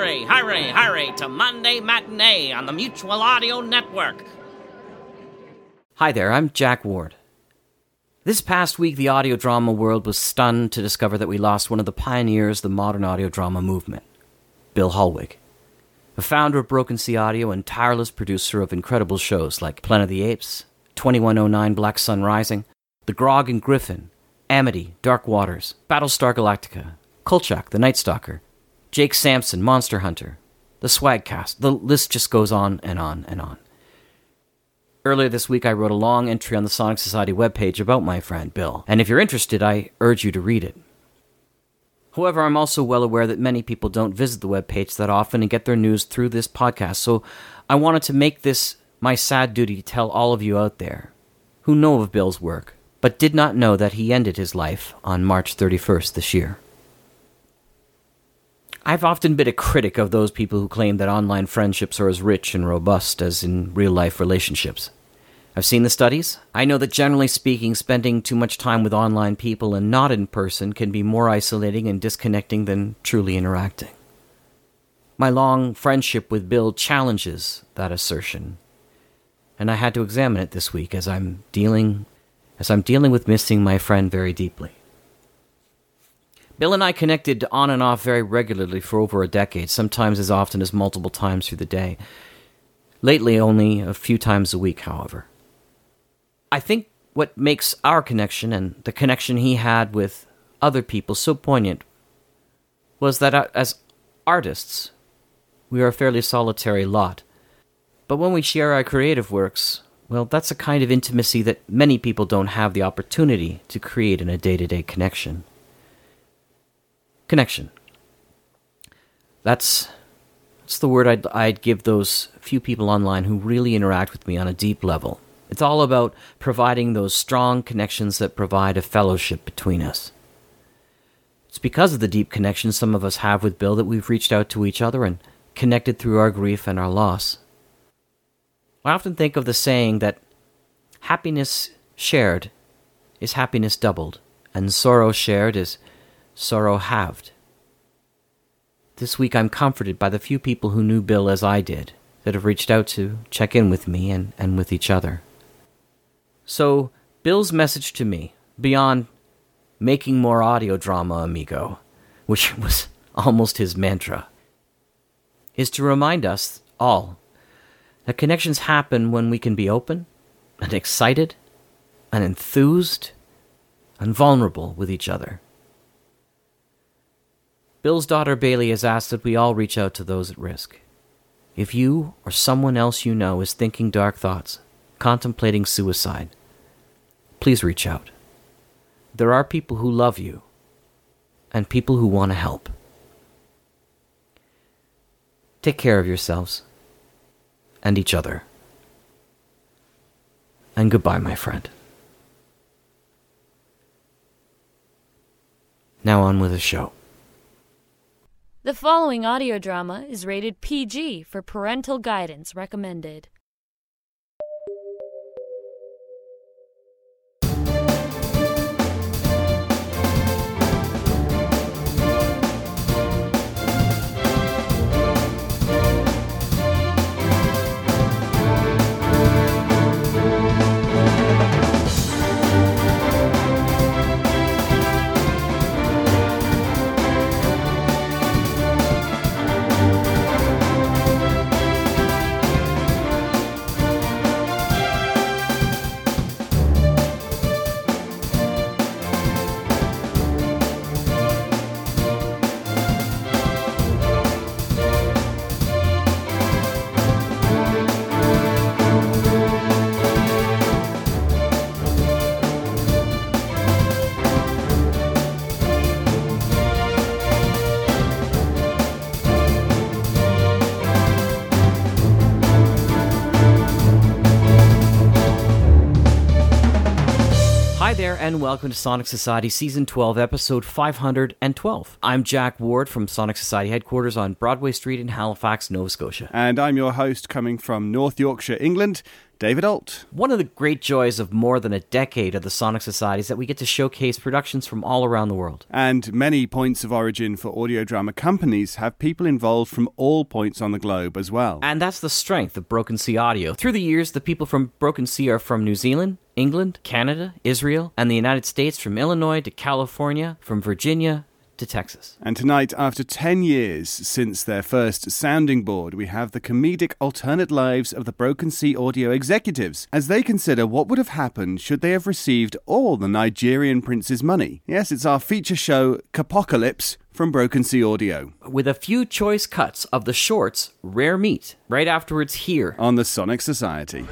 hurry, hurry, hurry to Monday Matinee on the Mutual Audio Network. Hi there, I'm Jack Ward. This past week, the audio drama world was stunned to discover that we lost one of the pioneers of the modern audio drama movement, Bill Hollweg. The founder of Broken Sea Audio and tireless producer of incredible shows like Planet of the Apes, 2109 Black Sun Rising, The Grog and Griffin, Amity, Dark Waters, Battlestar Galactica, Kolchak, The Night Stalker, Jake Sampson, Monster Hunter, The Swagcast. The list just goes on and on and on. Earlier this week, I wrote a long entry on the Sonic Society webpage about my friend Bill, and if you're interested, I urge you to read it. However, I'm also well aware that many people don't visit the webpage that often and get their news through this podcast, so I wanted to make this my sad duty to tell all of you out there who know of Bill's work, but did not know that he ended his life on March 31st this year. I've often been a critic of those people who claim that online friendships are as rich and robust as in real life relationships. I've seen the studies. I know that generally speaking, spending too much time with online people and not in person can be more isolating and disconnecting than truly interacting. My long friendship with Bill challenges that assertion, and I had to examine it this week as I'm dealing as I'm dealing with missing my friend very deeply. Bill and I connected on and off very regularly for over a decade, sometimes as often as multiple times through the day. Lately, only a few times a week, however. I think what makes our connection and the connection he had with other people so poignant was that uh, as artists, we are a fairly solitary lot. But when we share our creative works, well, that's a kind of intimacy that many people don't have the opportunity to create in a day to day connection. Connection. That's that's the word I'd, I'd give those few people online who really interact with me on a deep level. It's all about providing those strong connections that provide a fellowship between us. It's because of the deep connection some of us have with Bill that we've reached out to each other and connected through our grief and our loss. I often think of the saying that happiness shared is happiness doubled, and sorrow shared is sorrow halved. This week I'm comforted by the few people who knew Bill as I did, that have reached out to check in with me and, and with each other. So, Bill's message to me, beyond making more audio drama, amigo, which was almost his mantra, is to remind us all that connections happen when we can be open and excited and enthused and vulnerable with each other. Bill's daughter Bailey has asked that we all reach out to those at risk. If you or someone else you know is thinking dark thoughts, contemplating suicide, please reach out. There are people who love you and people who want to help. Take care of yourselves and each other. And goodbye, my friend. Now on with the show. The following audio drama is rated PG for parental guidance recommended. And welcome to Sonic Society Season 12, Episode 512. I'm Jack Ward from Sonic Society headquarters on Broadway Street in Halifax, Nova Scotia. And I'm your host coming from North Yorkshire, England, David Alt. One of the great joys of more than a decade of the Sonic Society is that we get to showcase productions from all around the world. And many points of origin for audio drama companies have people involved from all points on the globe as well. And that's the strength of Broken Sea Audio. Through the years, the people from Broken Sea are from New Zealand, England, Canada, Israel, and the United States from Illinois to California, from Virginia to Texas. And tonight, after 10 years since their first sounding board, we have the comedic alternate lives of the Broken Sea Audio executives as they consider what would have happened should they have received all the Nigerian prince's money. Yes, it's our feature show, Capocalypse, from Broken Sea Audio. With a few choice cuts of the shorts, Rare Meat, right afterwards here. On the Sonic Society.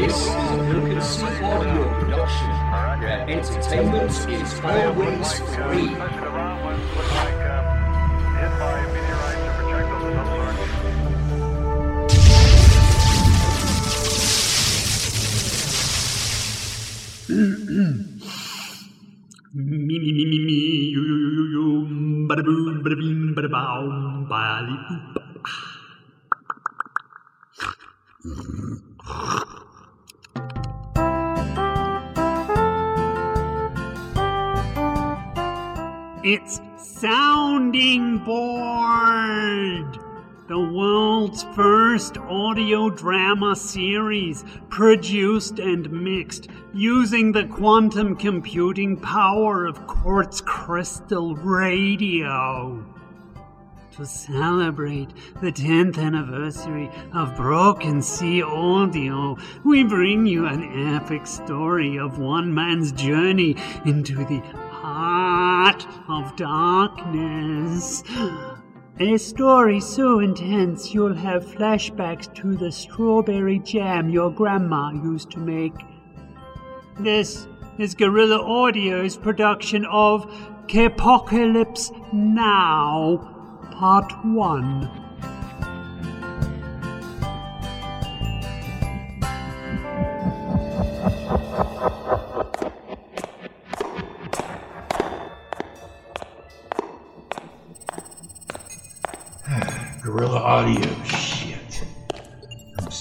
This is a Broken Sea Audio production, where entertainment is always free. Me me me me me you you you you bada boom bada bing bada bow bada boop. It's Sounding Board! The world's first audio drama series, produced and mixed using the quantum computing power of quartz crystal radio. To celebrate the 10th anniversary of Broken Sea Audio, we bring you an epic story of one man's journey into the heart of darkness. A story so intense you'll have flashbacks to the strawberry jam your grandma used to make. This is Guerrilla Audio's production of Capocalypse Now, Part 1.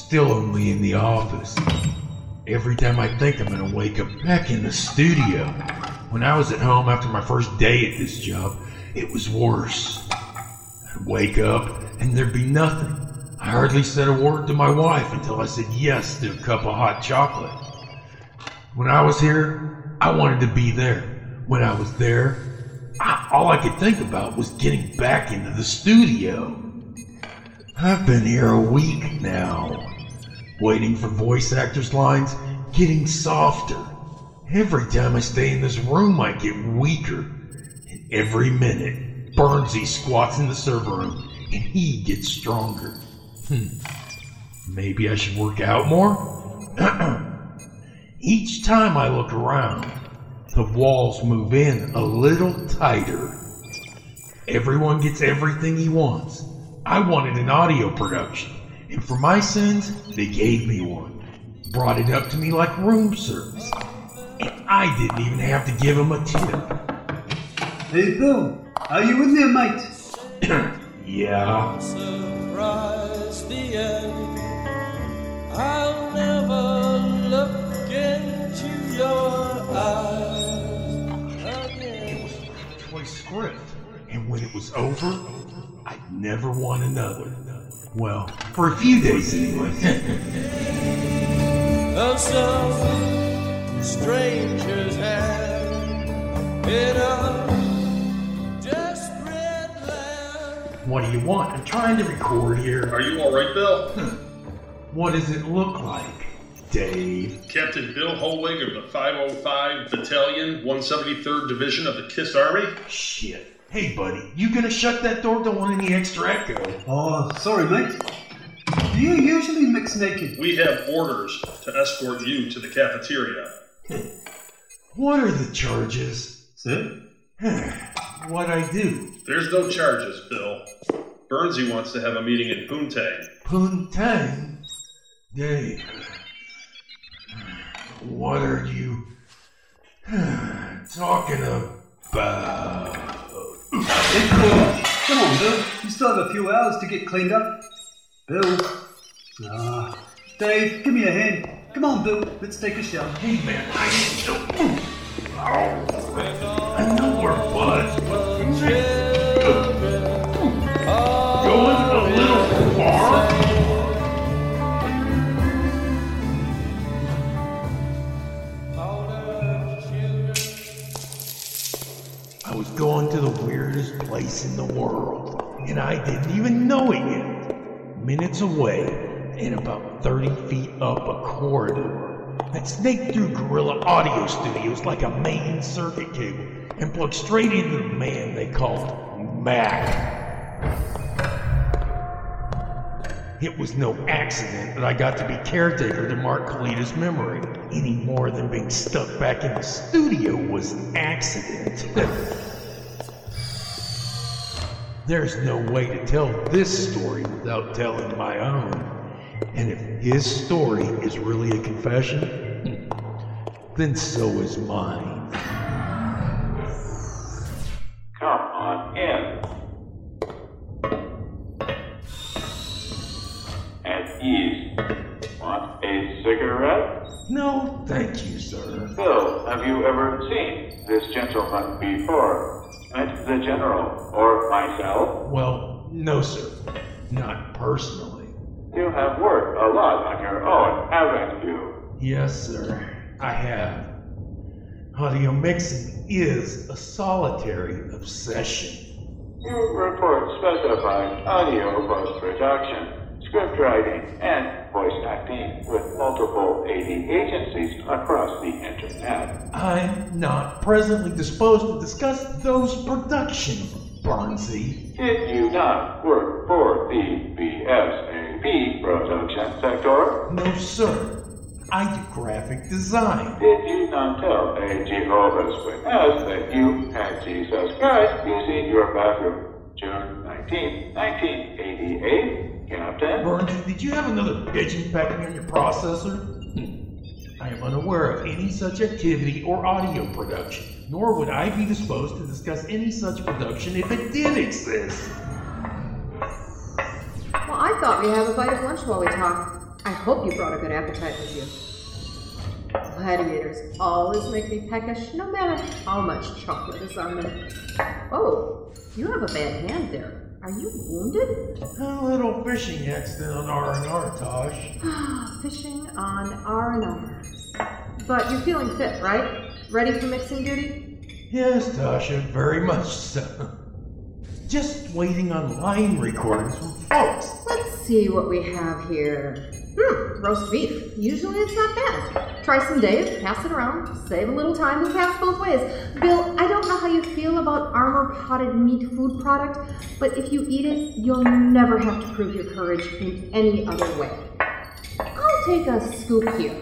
Still only in the office. Every time I think I'm gonna wake up back in the studio. When I was at home after my first day at this job, it was worse. I'd wake up and there'd be nothing. I hardly said a word to my wife until I said yes to a cup of hot chocolate. When I was here, I wanted to be there. When I was there, I, all I could think about was getting back into the studio. I've been here a week now, waiting for voice actors' lines getting softer. Every time I stay in this room, I get weaker. And every minute, Burnsy squats in the server room and he gets stronger. Hmm. Maybe I should work out more? Each time I look around, the walls move in a little tighter. Everyone gets everything he wants. I wanted an audio production, and for my sins, they gave me one. Brought it up to me like room service. And I didn't even have to give him a tip. Hey, Bill, are you in there, mate? yeah. surprise the end. Never want another. Well, for a few days anyway. Of some stranger's hand in a desperate land. what do you want? I'm trying to record here. Are you alright, Bill? What does it look like, Dave? Captain Bill Hollweg of the 505 Battalion, 173rd Division of the KISS Army? Shit. Hey, buddy, you gonna shut that door? Don't want any extra echo. Oh, sorry, mate. Do you usually mix naked? We have orders to escort you to the cafeteria. What are the charges? Sir? what I do? There's no charges, Bill. Burnsy wants to have a meeting in Poontang. Poontang? Dave. What are you talking about? Come on, Bill. You still have a few hours to get cleaned up. Bill. Ah. Dave, give me a hand. Come on, Bill. Let's take a shower. Hey, man, I I know we're buds, but going. I was going to the weirdest place in the world, and I didn't even know it yet. Minutes away, and about 30 feet up a corridor that snaked through Guerrilla Audio Studios like a main circuit cable and plugged straight into the man they called Mac. It was no accident that I got to be caretaker to Mark Kalita's memory, any more than being stuck back in the studio was an accident. There's no way to tell this story without telling my own. And if his story is really a confession, then so is mine. Come on in. At ease. Want a cigarette? No, thank you, sir. Bill, have you ever seen this gentleman before? Met the general or myself? Well, no, sir. Not personally. You have worked a lot on your own, haven't you? Yes, sir. I have. Audio mixing is a solitary obsession. Your report specified audio post production, script writing, and voice acting with multiple AD agencies across the internet. I'm not presently disposed to discuss those productions, Barnsey. Did you not work for the BSAP production sector? No, sir. I do graphic design. Did you not tell a Jehovah's Witness that you had Jesus Christ using your bathroom June 19, 1988, Captain? Barnsey, did you have another pigeon pecking on your processor? Hmm. I am unaware of any such activity or audio production, nor would I be disposed to discuss any such production if it did exist. Well, I thought we'd have a bite of lunch while we talk. I hope you brought a good appetite with you. Gladiators always make me peckish, no matter how much chocolate is on them. Oh, you have a bad hand there. Are you wounded? A little fishing accident on R&R, Tosh. Fishing on R&R. But you're feeling fit, right? Ready for mixing duty? Yes, Tasha, very much so. Just waiting on line recordings from folks. Let's see what we have here. Hmm, roast beef. Usually it's not bad. Try some Dave, pass it around, save a little time, and pass both ways. Bill, I don't know how you feel about armor potted meat food product, but if you eat it, you'll never have to prove your courage in any other way. I'll take a scoop here.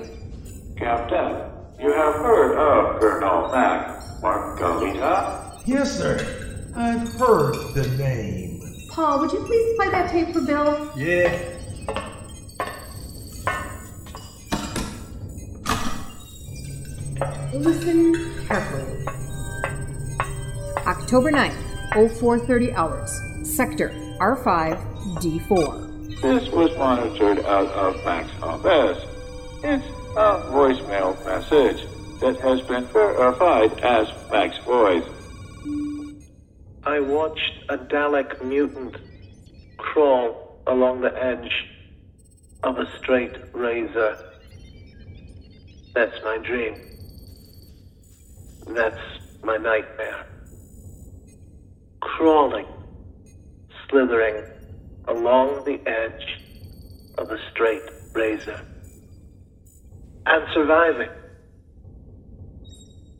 Captain, you have heard of Colonel Mac Margalita? Yes, sir. I've heard the name. Paul, would you please play that tape for Bill? Yeah. Listen carefully. October 9th, 0430 hours. Sector R5 D4. This was monitored out of Max office. It's a voicemail message that has been verified as Mac's voice. I watched a Dalek mutant crawl along the edge of a straight razor. That's my dream. That's my nightmare. Crawling, slithering along the edge of a straight razor. And surviving.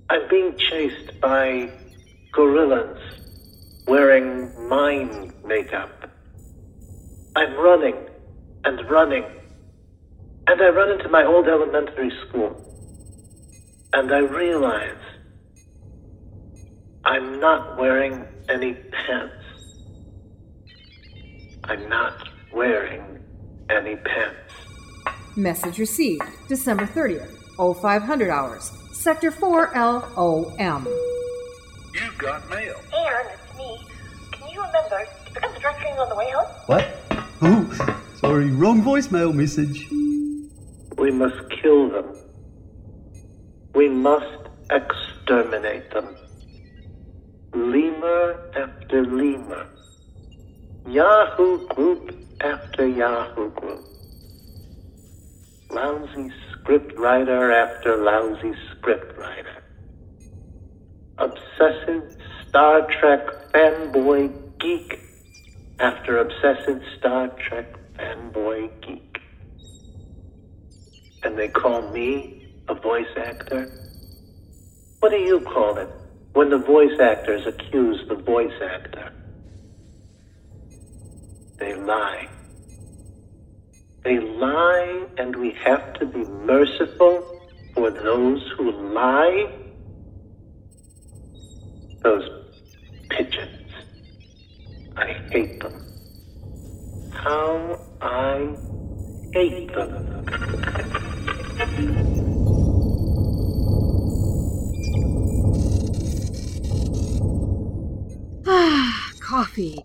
I'm being chased by gorillas wearing mind makeup. I'm running and running. And I run into my old elementary school. And I realize I'm not wearing any pants. I'm not wearing any pants. Message received December 30th, 0500 hours. Sector 4 LOM. You've got mail. Anne, it's me. Can you remember to pick up the dry cleaning on the way home? What? Oh, sorry, wrong voicemail message. We must kill them. We must exterminate them. Lemur after lemur. Yahoo group after Yahoo group. Lousy script writer after lousy script writer. Obsessive Star Trek fanboy geek after obsessive Star Trek fanboy geek. And they call me a voice actor? What do you call it when the voice actors accuse the voice actor? They lie. They lie, and we have to be merciful for those who lie. Those pigeons. I hate them. How I hate them. Ah, coffee.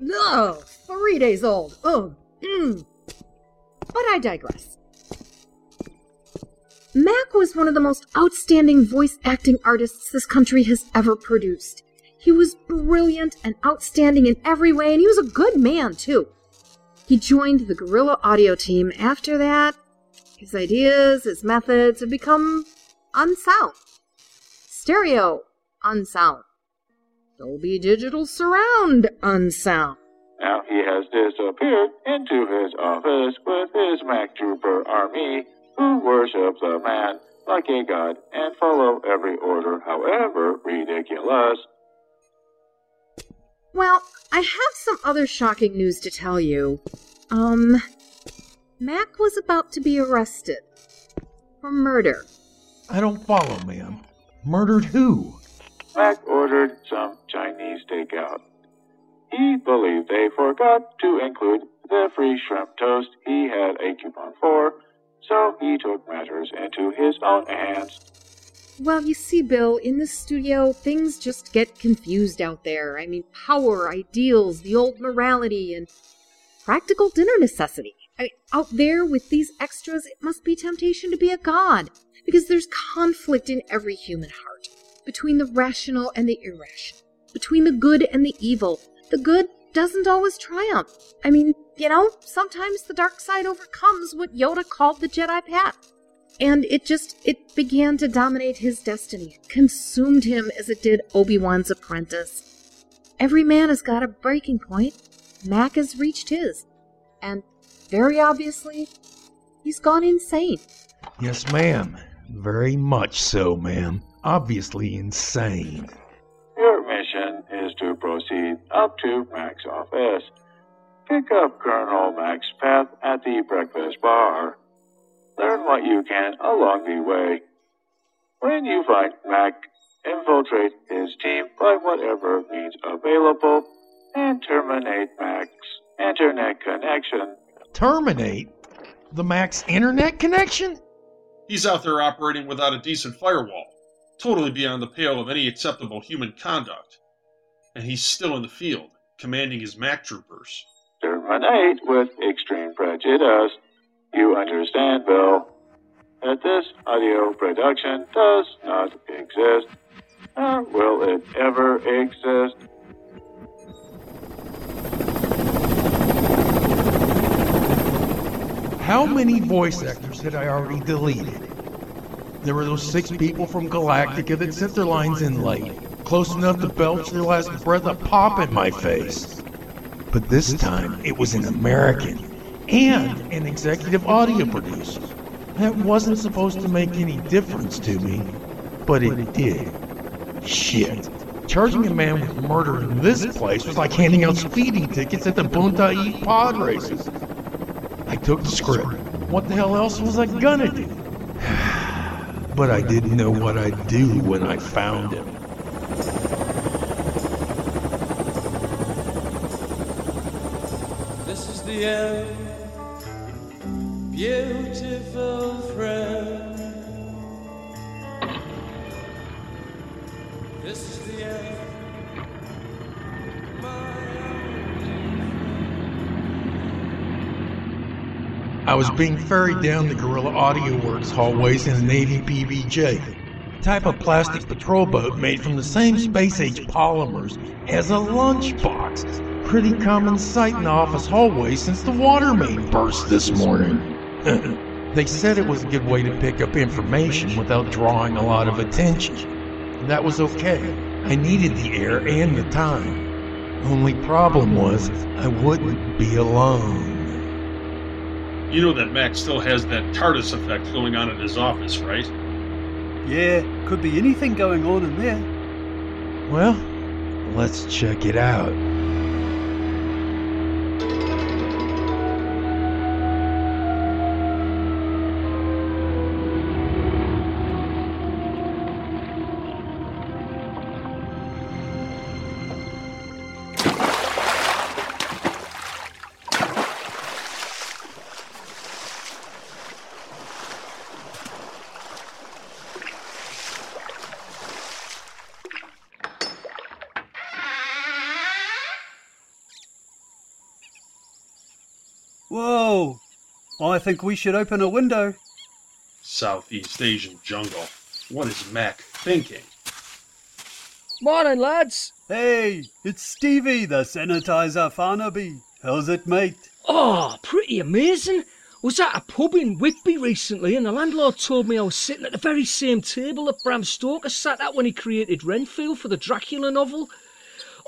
No, three days old. Oh, Mm. But I digress. Mac was one of the most outstanding voice acting artists this country has ever produced. He was brilliant and outstanding in every way, and he was a good man, too. He joined the Guerrilla Audio team after that. His ideas, his methods have become unsound. Stereo, unsound. Dolby Digital Surround, unsound. Now he has disappeared into his office with his Mac Trooper army, who worship the man like a god and follow every order, however ridiculous. Well, I have some other shocking news to tell you. Um, Mac was about to be arrested for murder. I don't follow, ma'am. Murdered who? Mac ordered some Chinese takeout. He believed they forgot to include the free shrimp toast he had a coupon for, so he took matters into his own hands. Well, you see, Bill, in the studio, things just get confused out there. I mean, power, ideals, the old morality, and practical dinner necessity. I out there with these extras, it must be temptation to be a god, because there's conflict in every human heart between the rational and the irrational, between the good and the evil. The good doesn't always triumph. I mean, you know, sometimes the dark side overcomes what Yoda called the Jedi path. And it just, it began to dominate his destiny, consumed him as it did Obi-Wan's apprentice. Every man has got a breaking point. Mac has reached his. And very obviously, he's gone insane. Yes, ma'am. Very much so, ma'am. Obviously insane. Your mission is to proceed up to Mac's office. Pick up Colonel Mac's path at the breakfast bar. Learn what you can along the way. When you find Mac, infiltrate his team by whatever means available and terminate Mac's internet connection. Terminate? The Max internet connection? He's out there operating without a decent firewall, totally beyond the pale of any acceptable human conduct. And he's still in the field, commanding his Mac troopers. Terminate with extreme prejudice. You understand, Bill, that this audio production does not exist, nor will it ever exist. How many voice actors had I already deleted? There were those six people from Galactica that sent their lines in late, close enough to belch their last breath of pop in my face. But this time, it was an American and an executive audio producer. That wasn't supposed to make any difference to me, but it did. Shit. Charging a man with murder in this place was like handing out speeding tickets at the Boonta pod races. I took the script. What the hell else was I gonna do? but I didn't know what I'd do when I found him. This is the the end, beautiful friend. I was being ferried down the Guerrilla Audio Works hallways in a Navy PBJ, type of plastic patrol boat made from the same space age polymers as a lunchbox. Pretty common sight in the office hallways since the water main burst this morning. they said it was a good way to pick up information without drawing a lot of attention. That was okay. I needed the air and the time. Only problem was I wouldn't be alone. You know that Mac still has that TARDIS effect going on in his office, right? Yeah, could be anything going on in there. Well, let's check it out. Whoa! I think we should open a window. Southeast Asian jungle. What is Mac thinking? Morning, lads. Hey, it's Stevie, the sanitizer Farnaby. How's it, mate? Oh, pretty amazing. Was at a pub in Whitby recently, and the landlord told me I was sitting at the very same table that Bram Stoker sat at when he created Renfield for the Dracula novel.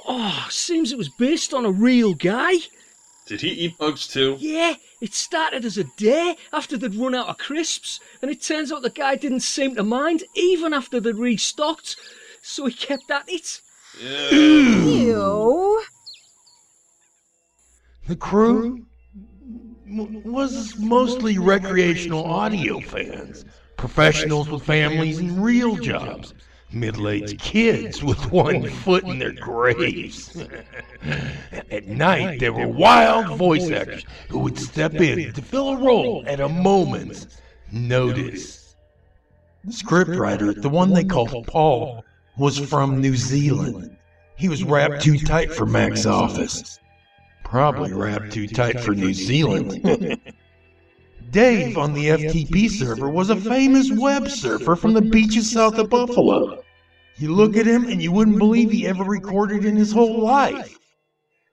Oh, seems it was based on a real guy. Did he eat bugs too? Yeah, it started as a day after they'd run out of crisps, and it turns out the guy didn't seem to mind even after they'd restocked, so he kept at it. Ew. The crew was mostly recreational audio fans, professionals with families and real jobs, middle aged kids with one foot in their graves. At night, there were wild voice actors who would step in to fill a role at a moment's notice. The scriptwriter, the one they called Paul, was from New Zealand. He was wrapped too tight for Mac's office. Probably wrapped too tight for New Zealand. Dave on the FTP server was a famous web surfer from the beaches south of Buffalo. You look at him and you wouldn't believe he ever recorded in his whole life.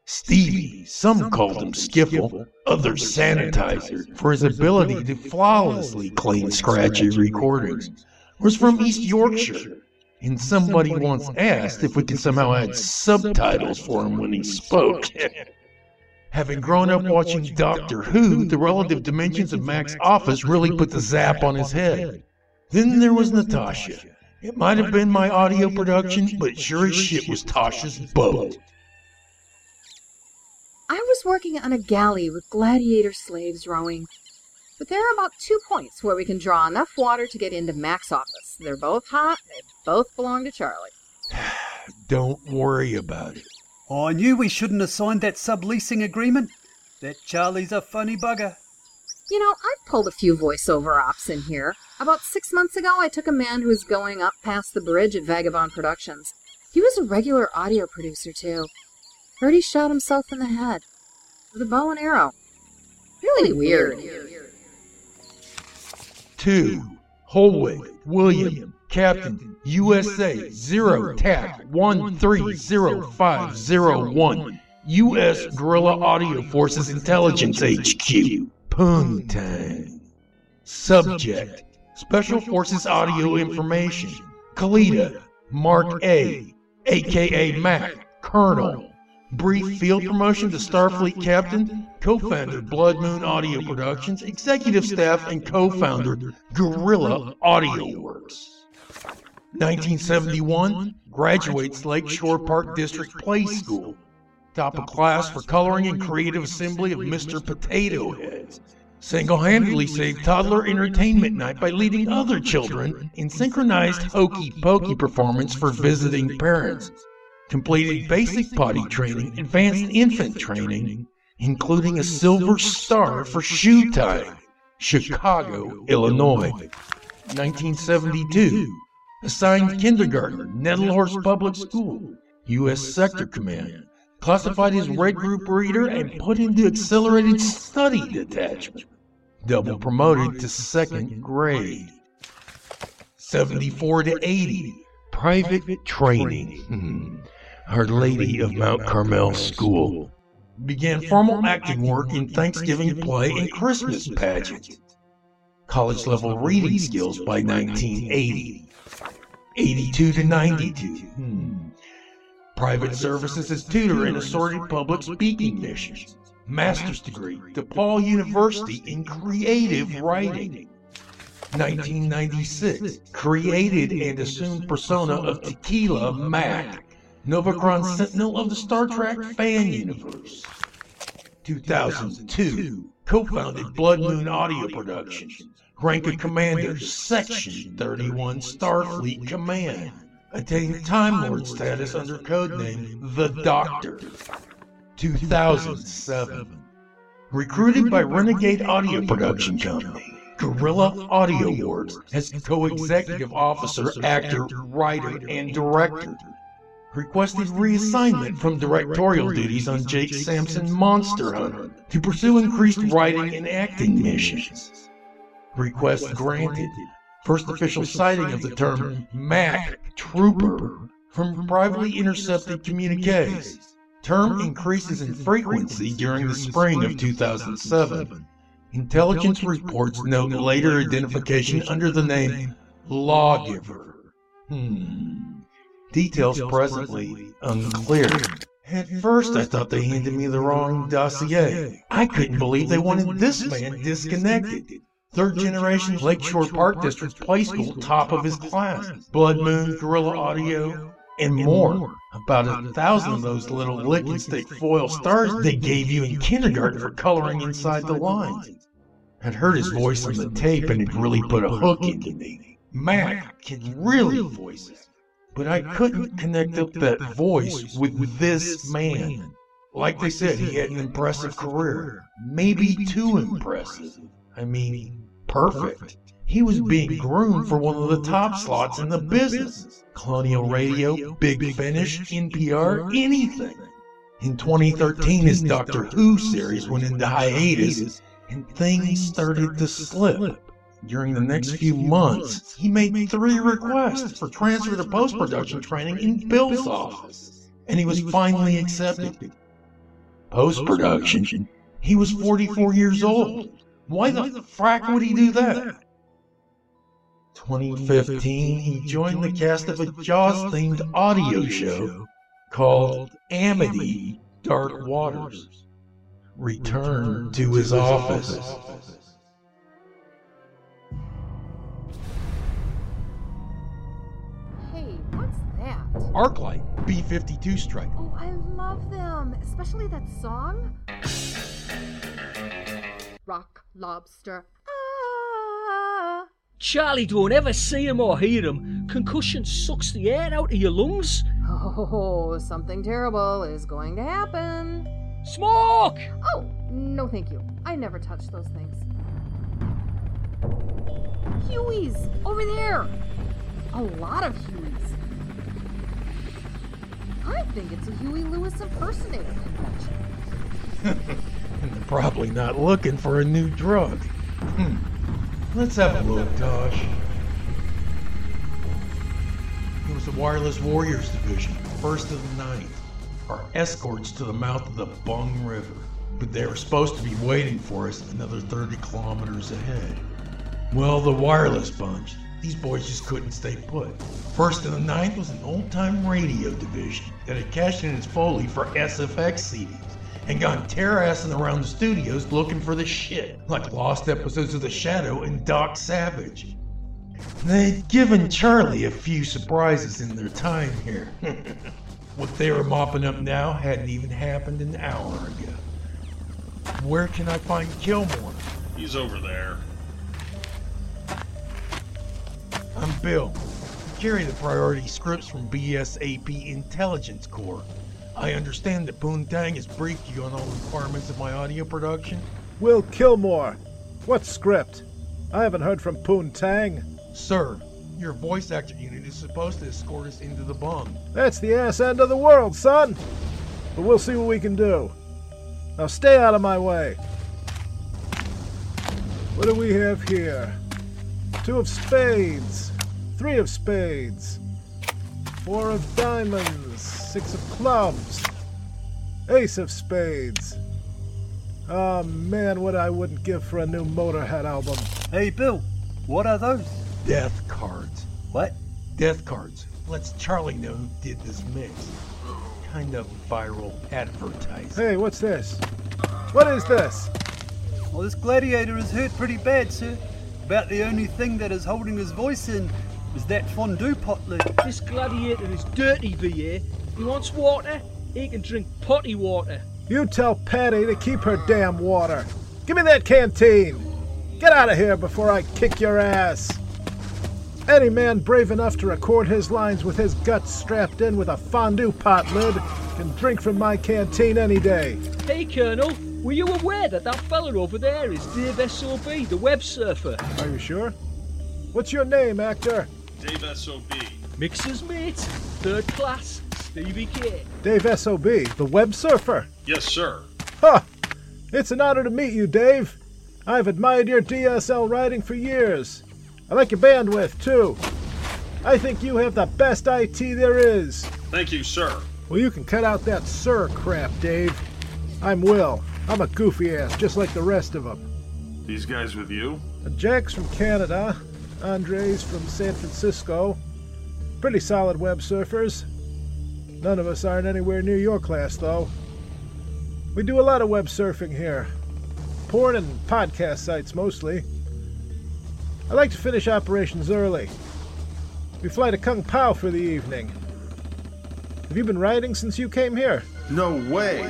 Stevie, some called him Skiffle, others Sanitizer, for his ability to flawlessly clean scratchy recordings, was from East Yorkshire, and somebody once asked if we could somehow add subtitles for him when he spoke. Having grown up watching Doctor Who, the relative dimensions of Mac's office really put the zap on his head. Then there was Natasha. It might have been my audio production, but sure as shit was Tasha's boat. I was working on a galley with gladiator slaves rowing. But there are about two points where we can draw enough water to get into Mac's office. They're both hot, they both belong to Charlie. Don't worry about it. I knew we shouldn't have signed that subleasing agreement. That Charlie's a funny bugger. You know, I've pulled a few voiceover ops in here. About six months ago, I took a man who was going up past the bridge at Vagabond Productions. He was a regular audio producer, too. Heard he shot himself in the head with a bow and arrow. Really weird. 2. Hollweg, William, Captain, USA 0 TAC 130501, U.S. Guerrilla Audio Forces Intelligence HQ, Poontang. Subject, Special Forces Audio Information, Kalita, Mark A, aka Mac, Colonel. Brief field promotion to Starfleet Captain, co-founder Blood Moon Audio Productions, executive staff and co-founder Guerrilla Audio Works. 1971, graduates Lakeshore Park District Play School. Top of class for coloring and creative assembly of Mr. Potato Heads. Single-handedly saved toddler entertainment night by leading other children in synchronized hokey pokey performance for visiting parents completed basic potty training, advanced infant training, including a silver star for shoe tying. Chicago, Illinois. 1972. Assigned kindergarten, Nettelhorst Public School, U.S. Sector Command. Classified as Red Group Reader and put into Accelerated Study Detachment. Double promoted to second grade. 74 to 80. Private training. Hmm. Our Lady of Mount Carmel School. Began formal acting work in Thanksgiving play and Christmas pageant. College level reading skills by 1980. 82 to 92. Hmm. Private services as tutor in assorted public speaking missions. Master's degree, DePaul University in creative writing. 1996, created and assumed persona of Tequila Mac, Novacron Sentinel of the Star Trek fan universe. 2002, co-founded Blood Moon Audio Productions, rank of Commander, Section 31 Starfleet Command, attained Time Lord status under codename The Doctor. 2007, recruited by Renegade Audio Production Company. Guerrilla Audio Awards as co-executive officer, actor, writer, and director. Requested reassignment from directorial duties on Jake Sampson Monster Hunter to pursue increased writing and acting missions. Request granted. First official sighting of the term Mac Trooper from privately intercepted communiques. Term increases in frequency during the spring of 2007. Intelligence reports note later identification under the name Lawgiver. Hmm. Details presently unclear. At first, I thought they handed me the wrong dossier. I couldn't believe they wanted this man disconnected. Third generation Lakeshore Park District Play School, top of his class. Blood Moon, Guerrilla Audio, and more. About a thousand of those little lick and stick foil stars they gave you in kindergarten for coloring inside the lines. I'd heard his voice on the tape and it really put a hook into me. Mac can really voice it, but I couldn't connect up that voice with this man. Like they said, he had an impressive career. Maybe too impressive. I mean, perfect. He was being groomed for one of the top slots in the business. Colonial Radio, Big Finish, NPR, anything. In 2013, his Doctor Who series went into hiatus and things started to slip. During the next few months, he made three requests for transfer to post production training in Bill's office, and he was finally accepted. Post production? He was 44 years old. Why the frack would he do that? 2015, he joined the cast of a Jaws themed audio show called Amity Dark Waters. Return to his office. Hey, what's that? Arclight B 52 strike. Oh, I love them, especially that song. Rock, lobster. Charlie, don't ever see him or hear him. Concussion sucks the air out of your lungs. Oh, something terrible is going to happen. Smoke! Oh, no thank you. I never touch those things. Huey's over there. A lot of Hueys. I think it's a Huey Lewis impersonator convention. and they're probably not looking for a new drug. Hmm. Let's have a look, Tosh. It was the Wireless Warriors Division, first of the ninth, our escorts to the mouth of the Bung River. But they were supposed to be waiting for us another 30 kilometers ahead. Well, the wireless bunch, these boys just couldn't stay put. First of the ninth was an old time radio division that had cashed in its Foley for SFX CDs and gone terrassing around the studios looking for the shit, like lost episodes of The Shadow and Doc Savage. They'd given Charlie a few surprises in their time here. what they were mopping up now hadn't even happened an hour ago. Where can I find Kilmore? He's over there. I'm Bill. I carry the priority scripts from BSAP Intelligence Corps. I understand that Poontang has briefed you on all the requirements of my audio production. Will Kilmore. What script? I haven't heard from Poontang. Sir, your voice actor unit is supposed to escort us into the bung. That's the ass end of the world, son. But we'll see what we can do. Now stay out of my way. What do we have here? Two of spades, three of spades, four of diamonds, six of clubs, ace of spades. Oh man, what I wouldn't give for a new Motorhead album. Hey, Bill, what are those? Death cards. What? Death cards. Let's Charlie know who did this mix. Kind of viral advertising. Hey, what's this? What is this? Well, this gladiator is hurt pretty bad, sir. About the only thing that is holding his voice in is that fondue pot lid. This gladiator is dirty, VA. He wants water, he can drink potty water. You tell Patty to keep her damn water. Give me that canteen. Get out of here before I kick your ass. Any man brave enough to record his lines with his guts strapped in with a fondue pot lid can drink from my canteen any day. Hey, Colonel, were you aware that that fella over there is Dave SOB, the web surfer? Are you sure? What's your name, actor? Dave S.O.B. Mixer's mate, third class, Stevie K. Dave SOB, the web surfer. Yes, sir. Ha! It's an honor to meet you, Dave. I've admired your DSL writing for years. I like your bandwidth, too. I think you have the best IT there is. Thank you, sir. Well, you can cut out that sir crap, Dave. I'm Will. I'm a goofy ass, just like the rest of them. These guys with you? Uh, Jack's from Canada. Andre's from San Francisco. Pretty solid web surfers. None of us aren't anywhere near your class, though. We do a lot of web surfing here. Porn and podcast sites mostly. I like to finish operations early. We fly to Kung Pao for the evening. Have you been riding since you came here? No way!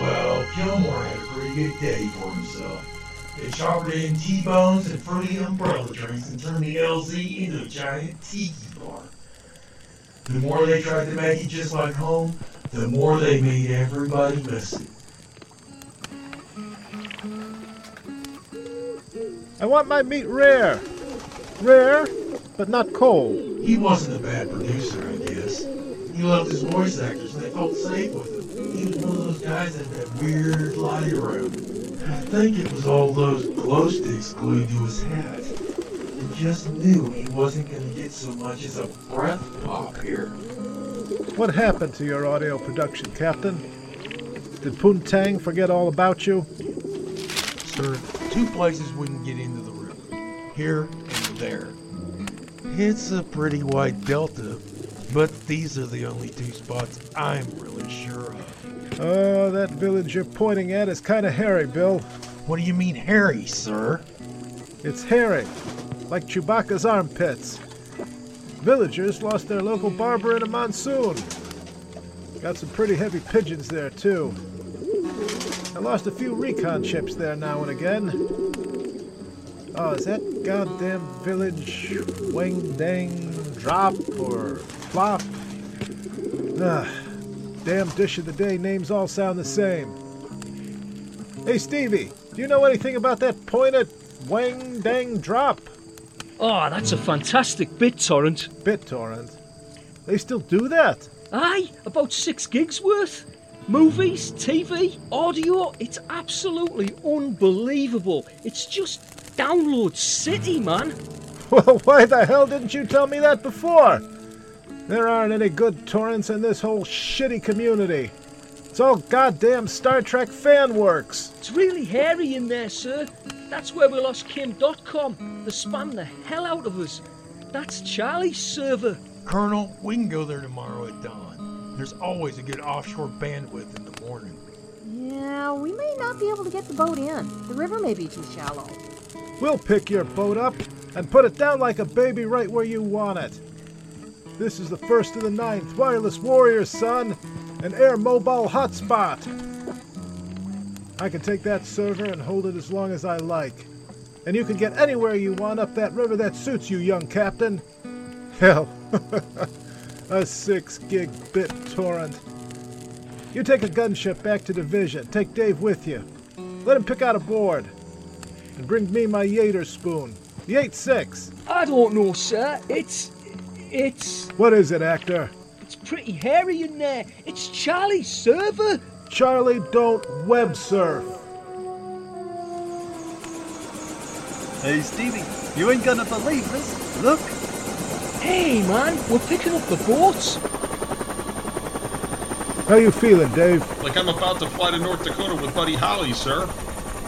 Well, Gilmore had a pretty good day for himself. They choppered in T-bones and fruity umbrella drinks and turned the LZ into a giant tiki bar. The more they tried to make it just like home, the more they made everybody miss it. I want my meat rare. Rare, but not cold. He wasn't a bad producer, I guess. He loved his voice actors and they felt safe with him. He was one of those guys that had that weird light around. I think it was all those glow sticks glued to his hat. He just knew he wasn't going to get so much as a breath pop here. What happened to your audio production, Captain? Did Poontang forget all about you? Sir, two places wouldn't get into the room. Here and there. It's a pretty wide delta, but these are the only two spots I'm really sure of. Oh, that village you're pointing at is kind of hairy, Bill. What do you mean hairy, sir? It's hairy, like Chewbacca's armpits. Villagers lost their local barber in a monsoon. Got some pretty heavy pigeons there, too. I lost a few recon ships there now and again. Oh, is that goddamn village Wang Dang Drop or Flop? Ah, damn dish of the day names all sound the same. Hey, Stevie, do you know anything about that point at Wang Dang Drop? Oh, that's a fantastic BitTorrent. BitTorrent? They still do that? Aye, about six gigs worth. Movies, TV, audio, it's absolutely unbelievable. It's just download city, man. Well, why the hell didn't you tell me that before? There aren't any good torrents in this whole shitty community. It's all goddamn Star Trek fan works. It's really hairy in there, sir. That's where we lost Kim.com. They spammed the hell out of us. That's Charlie's server. Colonel, we can go there tomorrow at dawn. There's always a good offshore bandwidth in the morning. Yeah, we may not be able to get the boat in. The river may be too shallow. We'll pick your boat up and put it down like a baby right where you want it. This is the first of the ninth Wireless Warriors, son, an air mobile hotspot. I can take that server and hold it as long as I like. and you can get anywhere you want up that river that suits you, young captain. Hell, a 6 gig bit torrent. You take a gunship back to division. Take Dave with you. Let him pick out a board. And bring me my Yater spoon. The 8-6. I don't know, sir. It's. It's. What is it, actor? It's pretty hairy in there. It's Charlie server. Charlie, don't web surf. Hey, Stevie, you ain't gonna believe this. Look. Hey, man, we're picking up the boats. How you feeling, Dave? Like I'm about to fly to North Dakota with Buddy Holly, sir.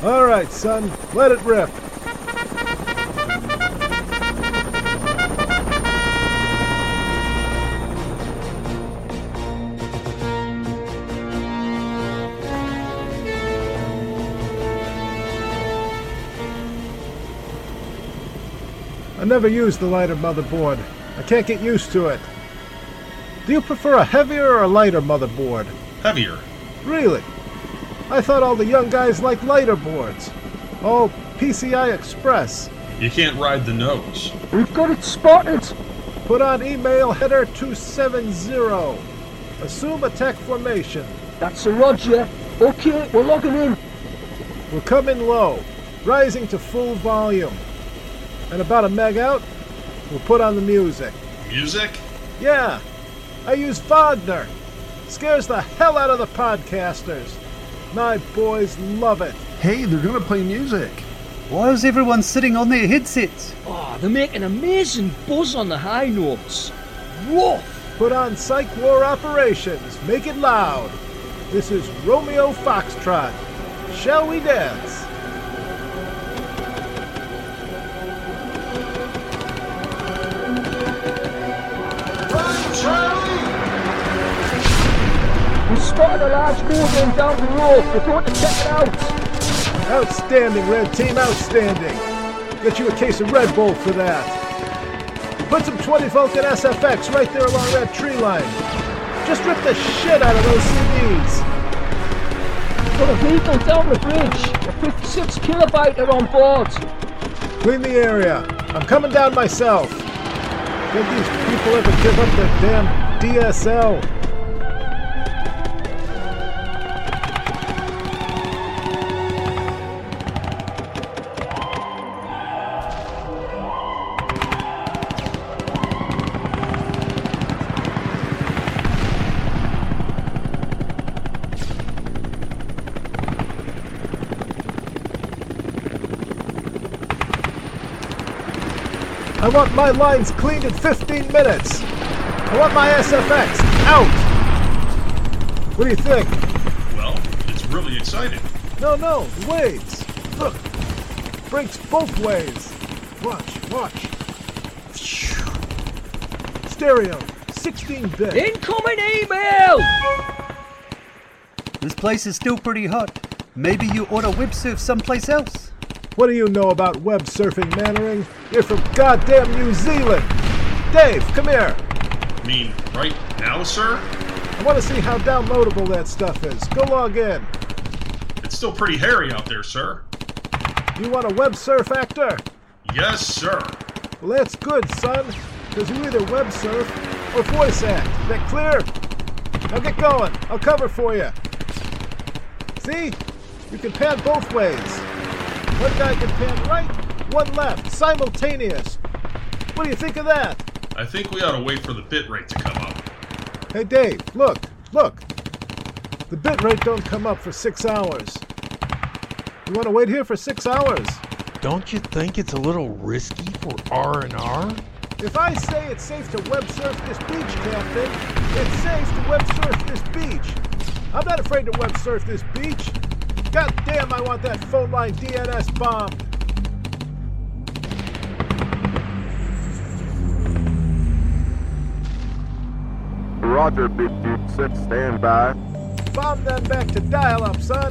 All right, son. Let it rip. Never used the lighter motherboard. I can't get used to it. Do you prefer a heavier or a lighter motherboard? Heavier. Really? I thought all the young guys liked lighter boards. Oh, PCI Express. You can't ride the nose. We've got it spotted. Put on email header 270. Assume attack formation. That's a roger. Okay, we're logging in. We're coming low, rising to full volume. And about a meg out, we'll put on the music. Music? Yeah, I use Wagner. Scares the hell out of the podcasters. My boys love it. Hey, they're gonna play music. Why is everyone sitting on their headsets? Oh, they make an amazing buzz on the high notes. Woof! Put on Psych War Operations. Make it loud. This is Romeo Foxtrot. Shall we dance? Spotted a large movement down the road. We're going to check it out. Outstanding, Red Team, outstanding. Get you a case of Red Bull for that. Put some 20 Vulcan SFX right there along that tree line. Just rip the shit out of those CDs. Got a vehicle down the bridge. A 56 kilobyte on board. Clean the area. I'm coming down myself. Did these people ever give up their damn DSL? Want my lines cleaned in 15 minutes. I want my SFX out. What do you think? Well, it's really exciting. No, no, waves. Look, breaks both ways. Watch, watch. Stereo, 16-bit. Incoming email! This place is still pretty hot. Maybe you ought to web surf someplace else. What do you know about web surfing, Mannering? You're from goddamn New Zealand. Dave, come here. Mean right now, sir? I want to see how downloadable that stuff is. Go log in. It's still pretty hairy out there, sir. You want a web surf actor? Yes, sir. Well, that's good, son. Because you either web surf or voice act. That clear? Now get going. I'll cover for you. See? You can pan both ways. One guy can pan right, one left, simultaneous. What do you think of that? I think we ought to wait for the bitrate to come up. Hey, Dave, look, look. The bitrate don't come up for six hours. You want to wait here for six hours? Don't you think it's a little risky for R and R? If I say it's safe to web surf this beach, Captain, it's safe to web surf this beach. I'm not afraid to web surf this beach. God damn, I want that phone line DNS bomb. Roger, Big Duke 6, stand by. Bomb them back to dial up, son.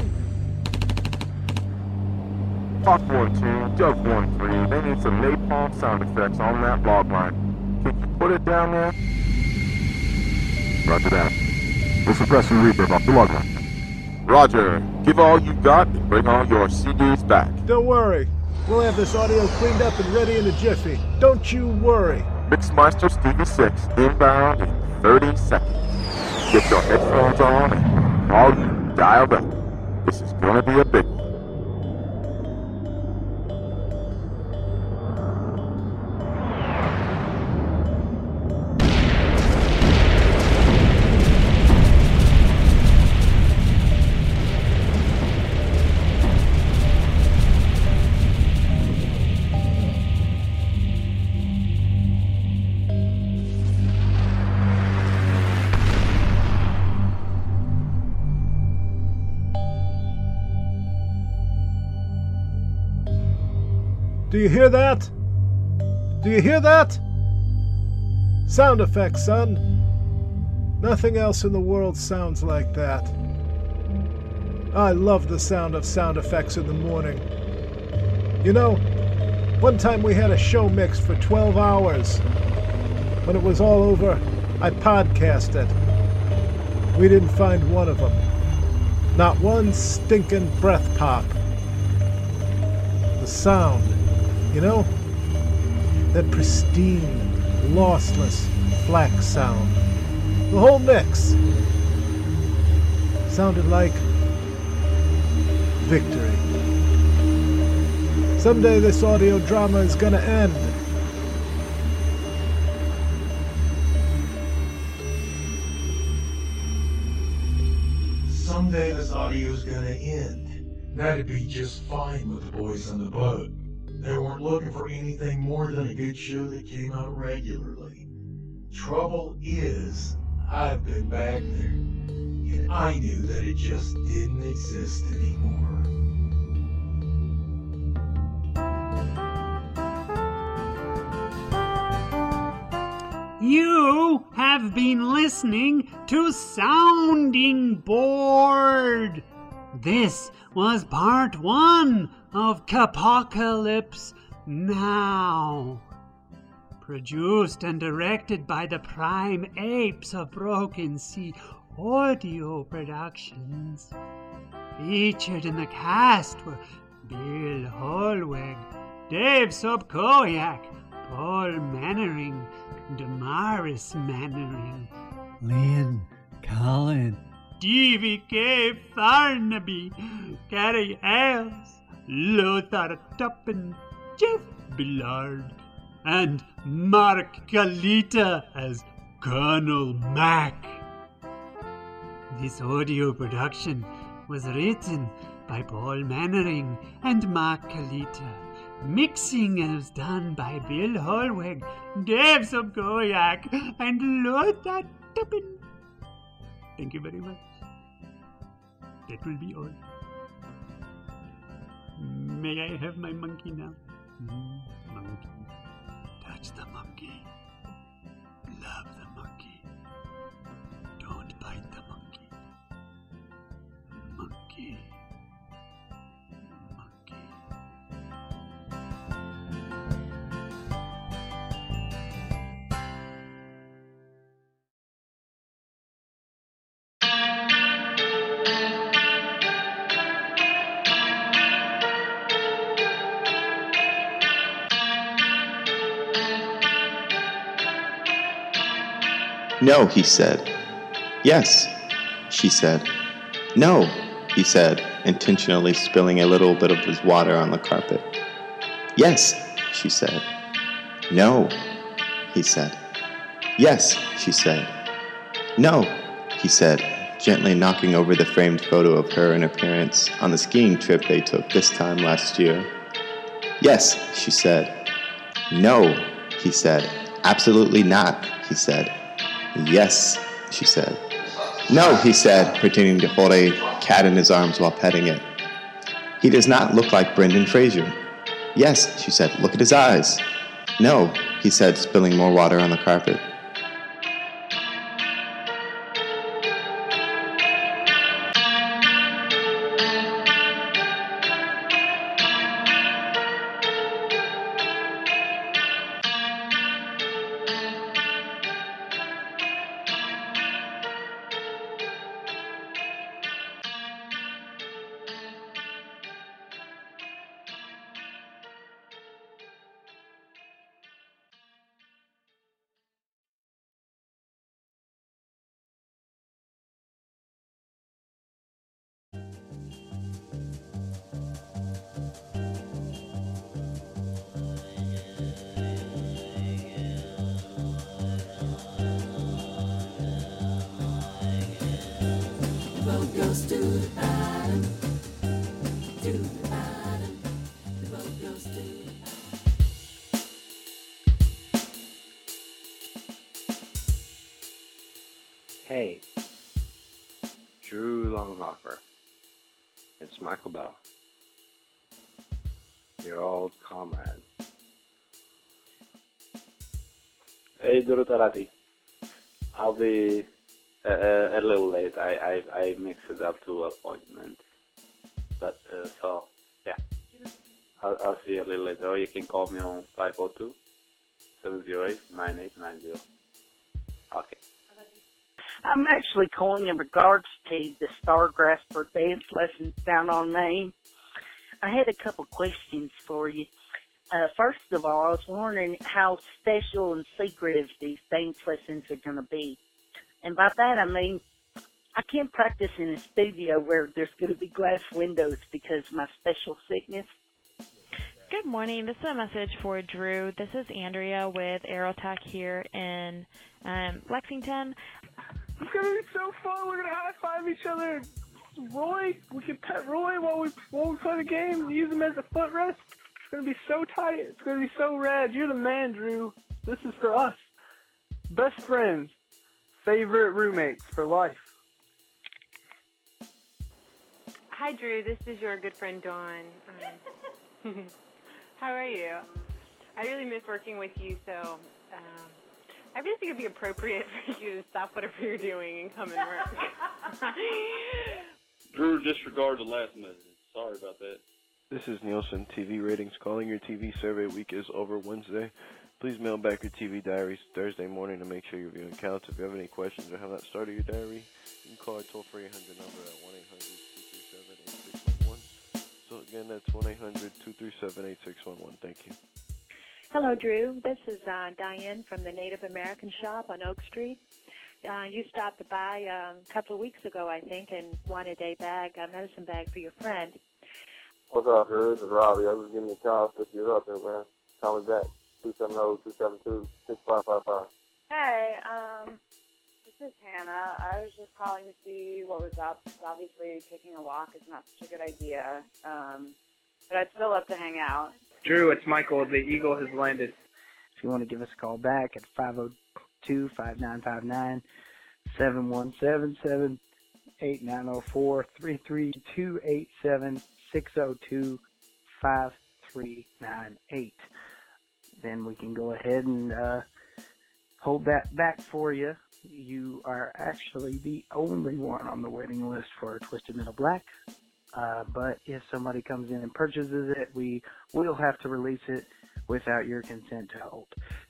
Fox 1 2, Dove 1 3, they need some napalm sound effects on that log line. Can you put it down there? Roger that. We'll suppress and reverb off the log line. Roger, give all you got and bring all your CDs back. Don't worry. We'll have this audio cleaned up and ready in a jiffy. Don't you worry. Mixmaster Stevie 6 inbound in 30 seconds. Get your headphones on and all you dialed up. This is gonna be a big one. Do you hear that? Do you hear that? Sound effects, son. Nothing else in the world sounds like that. I love the sound of sound effects in the morning. You know, one time we had a show mixed for 12 hours. When it was all over, I podcast it. We didn't find one of them. Not one stinking breath pop. The sound, you know? That pristine, lossless, black sound. The whole mix sounded like victory. Someday this audio drama is gonna end. Someday this audio is gonna end. That'd be just fine with the boys on the boat. They weren't looking for anything more than a good show that came out regularly. Trouble is, I've been back there, and I knew that it just didn't exist anymore. You have been listening to Sounding Board. This was part one of Capocalypse Now. Produced and directed by the Prime Apes of Broken Sea Audio Productions. Featured in the cast were Bill Hollweg, Dave Sobkoyak, Paul Mannering, Damaris Mannering, Lynn, Colin, DVK Farnaby, Gary Ailes, Lothar Tuppen, Jeff Billard, and Mark Kalita as Colonel Mac. This audio production was written by Paul Mannering and Mark Kalita. Mixing was done by Bill Hollweg, Dave Sobkoyak, and Lothar Tuppen. Thank you very much. That will be all. May I have my monkey now? Mm, monkey. Touch the monkey. Love No, he said. Yes, she said. No, he said, intentionally spilling a little bit of his water on the carpet. Yes, she said. No, he said. Yes, she said. No, he said, gently knocking over the framed photo of her in appearance on the skiing trip they took this time last year. Yes, she said. No, he said. Absolutely not, he said. Yes, she said. No, he said, pretending to hold a cat in his arms while petting it. He does not look like Brendan Fraser. Yes, she said, look at his eyes. No, he said, spilling more water on the carpet. Hey, Drew Longhoffer. It's Michael Bell, your old comrade. Hey, Durutarati. I'll be uh, uh, a little late. I, I, I mixed it up to appointment. But, uh, so, yeah. I'll, I'll see you a little later. Or you can call me on 502 708 9890. Okay. I'm actually calling in regards to the Stargrasper dance lessons down on Main. I had a couple questions for you. Uh, first of all, I was wondering how special and secretive these dance lessons are going to be. And by that I mean, I can't practice in a studio where there's going to be glass windows because of my special sickness. Good morning. This is a message for Drew. This is Andrea with Aerotech here in um, Lexington. It's gonna be so fun. We're gonna high five each other. Roy, we can pet Roy while we while we play the game. Use him as a footrest. It's gonna be so tight. It's gonna be so rad. You're the man, Drew. This is for us. Best friends, favorite roommates for life. Hi, Drew. This is your good friend Dawn. Um, how are you? I really miss working with you, so um, I really think it'd be appropriate for you to stop whatever you're doing and come and work. Drew, disregard the last message. Sorry about that. This is Nielsen TV Ratings calling. Your TV survey week is over Wednesday. Please mail back your TV diaries Thursday morning to make sure your viewing counts. If you have any questions or have not started your diary, you can call our toll free 800 number at 1 800 237 8611. So again, that's 1 800 237 8611. Thank you. Hello, Drew. This is uh, Diane from the Native American Shop on Oak Street. Uh, you stopped by um, a couple of weeks ago, I think, and wanted a bag, a medicine bag for your friend. What's up, Drew? This is Robbie. I was giving you a call if you're up there, man. Call me back. 270-272-6555. Hey, um, this is Hannah. I was just calling to see what was up. Obviously, taking a walk is not such a good idea. Um, but I'd still love to hang out. Drew, it's Michael. The Eagle has landed. If you want to give us a call back at 502 5959 7177 8904 33287 602 5398. Then we can go ahead and uh, hold that back for you. You are actually the only one on the waiting list for Twisted Metal Black. Uh, but if somebody comes in and purchases it, we will have to release it without your consent to hold.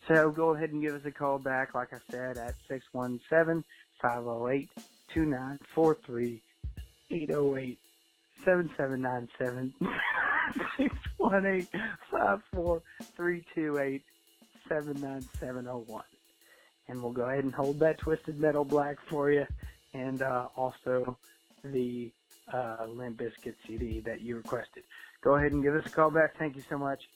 So go ahead and give us a call back, like I said, at 617 508 2943 808 7797 618 54 79701. And we'll go ahead and hold that Twisted Metal Black for you and uh, also the uh, Limp Bizkit CD that you requested. Go ahead and give us a call back. Thank you so much,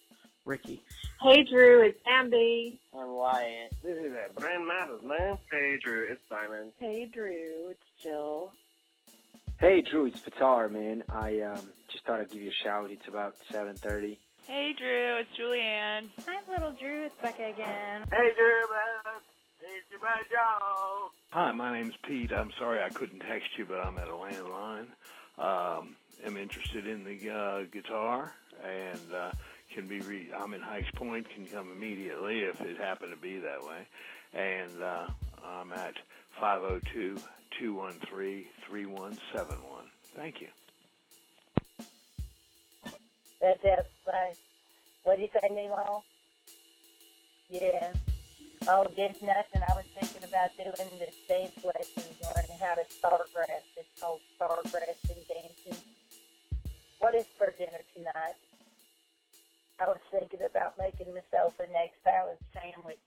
Ricky. Hey, Drew, it's Amby. I'm Wyatt. This is that Brand Matters, man. Hey, Drew, it's Simon. Hey, Drew, it's Jill. Hey Drew, it's Patar, man. I um, just thought I'd give you a shout. It's about 7:30. hey, Drew. It's Julianne. Hi, little Drew. It's Becca again. Hey, Drew, man. It's your bad Joe. Hi, my name's Pete. I'm sorry I couldn't text you, but I'm at a landline. Um, am interested in the uh, guitar and uh, can be. Re- I'm in Hikes Point. Can come immediately if it happened to be that way. And uh, I'm at 502 213 3171. Thank you. That's it. Bye. What did you say, Nemo? Yeah. Oh, there's nothing. I was thinking about doing the dance lessons, learning how to stargrass. It's called stargrass and dancing. What is for dinner tonight? I was thinking about making myself an egg salad sandwich.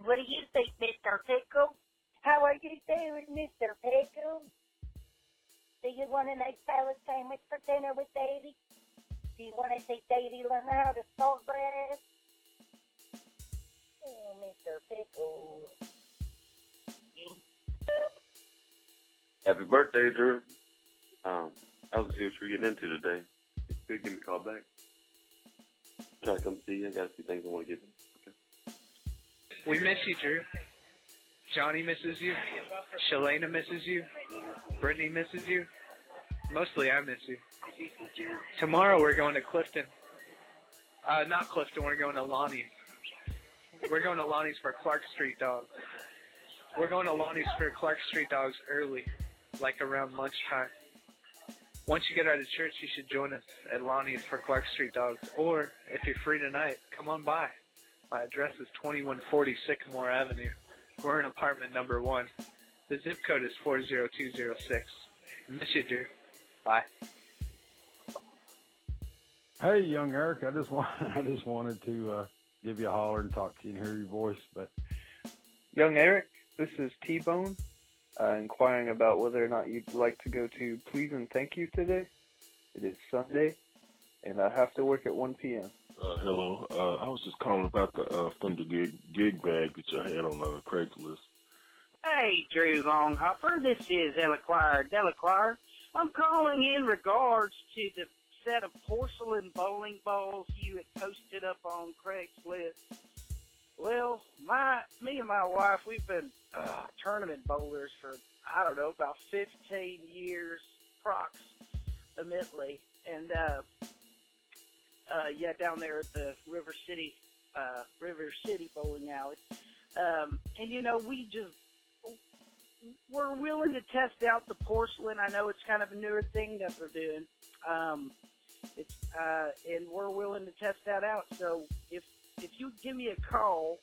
What do you think, Mr. Pickle? How are you doing, Mr. Pickle? Do you want an egg salad sandwich for dinner with Davy? Do you want to see Davy learn how to salt grass? Oh, Mr. Pickle. Happy birthday, Drew. Um, I was see what you're getting into today. If you could give me a call back. Try to come see you. I got a few things I want to give you. We miss you, Drew. Johnny misses you. Shalana misses you. Brittany misses you. Mostly I miss you. Tomorrow we're going to Clifton. Uh, not Clifton, we're going to Lonnie's. We're going to Lonnie's for Clark Street Dogs. We're going to Lonnie's for Clark Street Dogs early, like around lunchtime. Once you get out of church, you should join us at Lonnie's for Clark Street Dogs. Or, if you're free tonight, come on by. My address is 2140 Sycamore Avenue. We're in apartment number one. The zip code is 40206. Miss you, dear. Bye. Hey, young Eric, I just want I just wanted to uh, give you a holler and talk to you and hear your voice, but Young Eric, this is T Bone, uh, inquiring about whether or not you'd like to go to Please and Thank You today. It is Sunday, and I have to work at 1 p.m. Uh, hello. Uh, I was just calling about the uh, Thunder gig, gig bag that you had on uh, Craigslist. Hey, Drew Longhopper, this is Delaquire Delaquire. I'm calling in regards to the set of porcelain bowling balls you had posted up on Craigslist. Well, my me and my wife, we've been uh, tournament bowlers for I don't know about 15 years, approximately, and uh, uh, yeah, down there at the River City, uh, River City Bowling Alley. Um, and you know, we just we're willing to test out the porcelain. I know it's kind of a newer thing that they're doing. Um, it's uh, and we're willing to test that out. So if if you give me a call,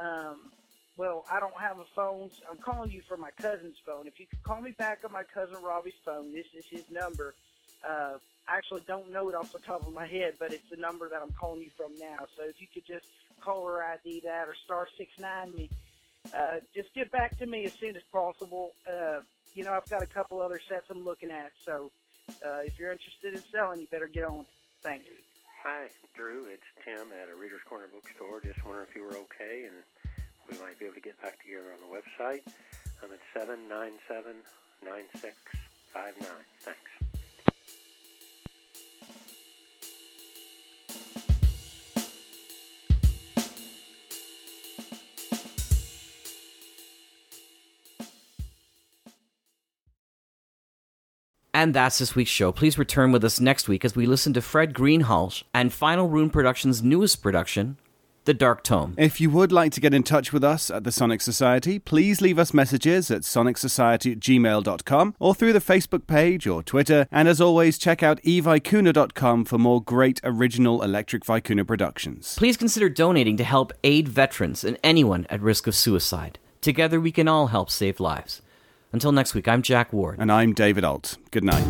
um, well, I don't have a phone. So I'm calling you from my cousin's phone. If you could call me back on my cousin Robbie's phone, this is his number. Uh, I actually don't know it off the top of my head, but it's the number that I'm calling you from now. So if you could just call or ID that or star six nine me, uh, just get back to me as soon as possible. Uh, you know, I've got a couple other sets I'm looking at, so uh, if you're interested in selling, you better get on. Thanks. Hi, Drew. It's Tim at a Reader's Corner bookstore. Just wondering if you were okay and we might be able to get back together on the website. I'm at 797 9659. Thanks. And that's this week's show. Please return with us next week as we listen to Fred Greenhalgh and Final Rune Productions' newest production, The Dark Tome. If you would like to get in touch with us at the Sonic Society, please leave us messages at sonicsociety at gmail.com or through the Facebook page or Twitter. And as always, check out evicuna.com for more great original Electric Vicuna productions. Please consider donating to help aid veterans and anyone at risk of suicide. Together, we can all help save lives. Until next week, I'm Jack Ward. And I'm David Alt. Good night.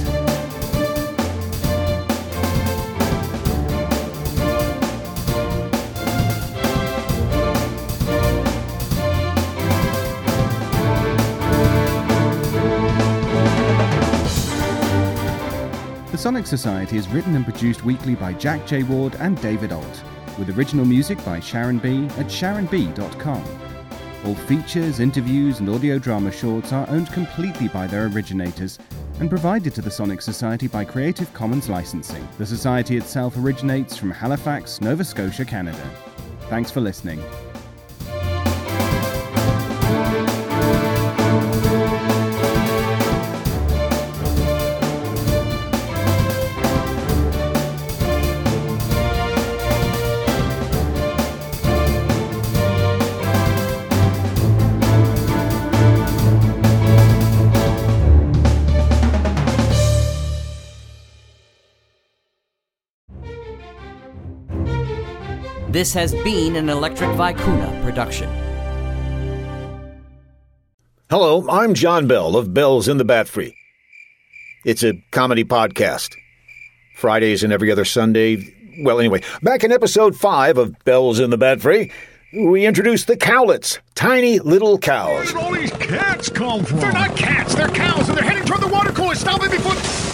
The Sonic Society is written and produced weekly by Jack J. Ward and David Alt, with original music by Sharon B. at sharonb.com. All features, interviews, and audio drama shorts are owned completely by their originators and provided to the Sonic Society by Creative Commons licensing. The Society itself originates from Halifax, Nova Scotia, Canada. Thanks for listening. This has been an Electric Vicuna production. Hello, I'm John Bell of Bells in the Bat Free. It's a comedy podcast. Fridays and every other Sunday. Well, anyway, back in episode 5 of Bells in the Bat Free, we introduced the cowlets, tiny little cows. Where did all these cats come from? They're not cats, they're cows, and they're heading toward the water cooler. Stop it before.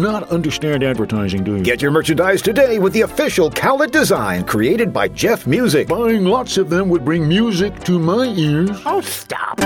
not understand advertising, do you? Get your merchandise today with the official cowlet design created by Jeff Music. Buying lots of them would bring music to my ears. Oh, stop.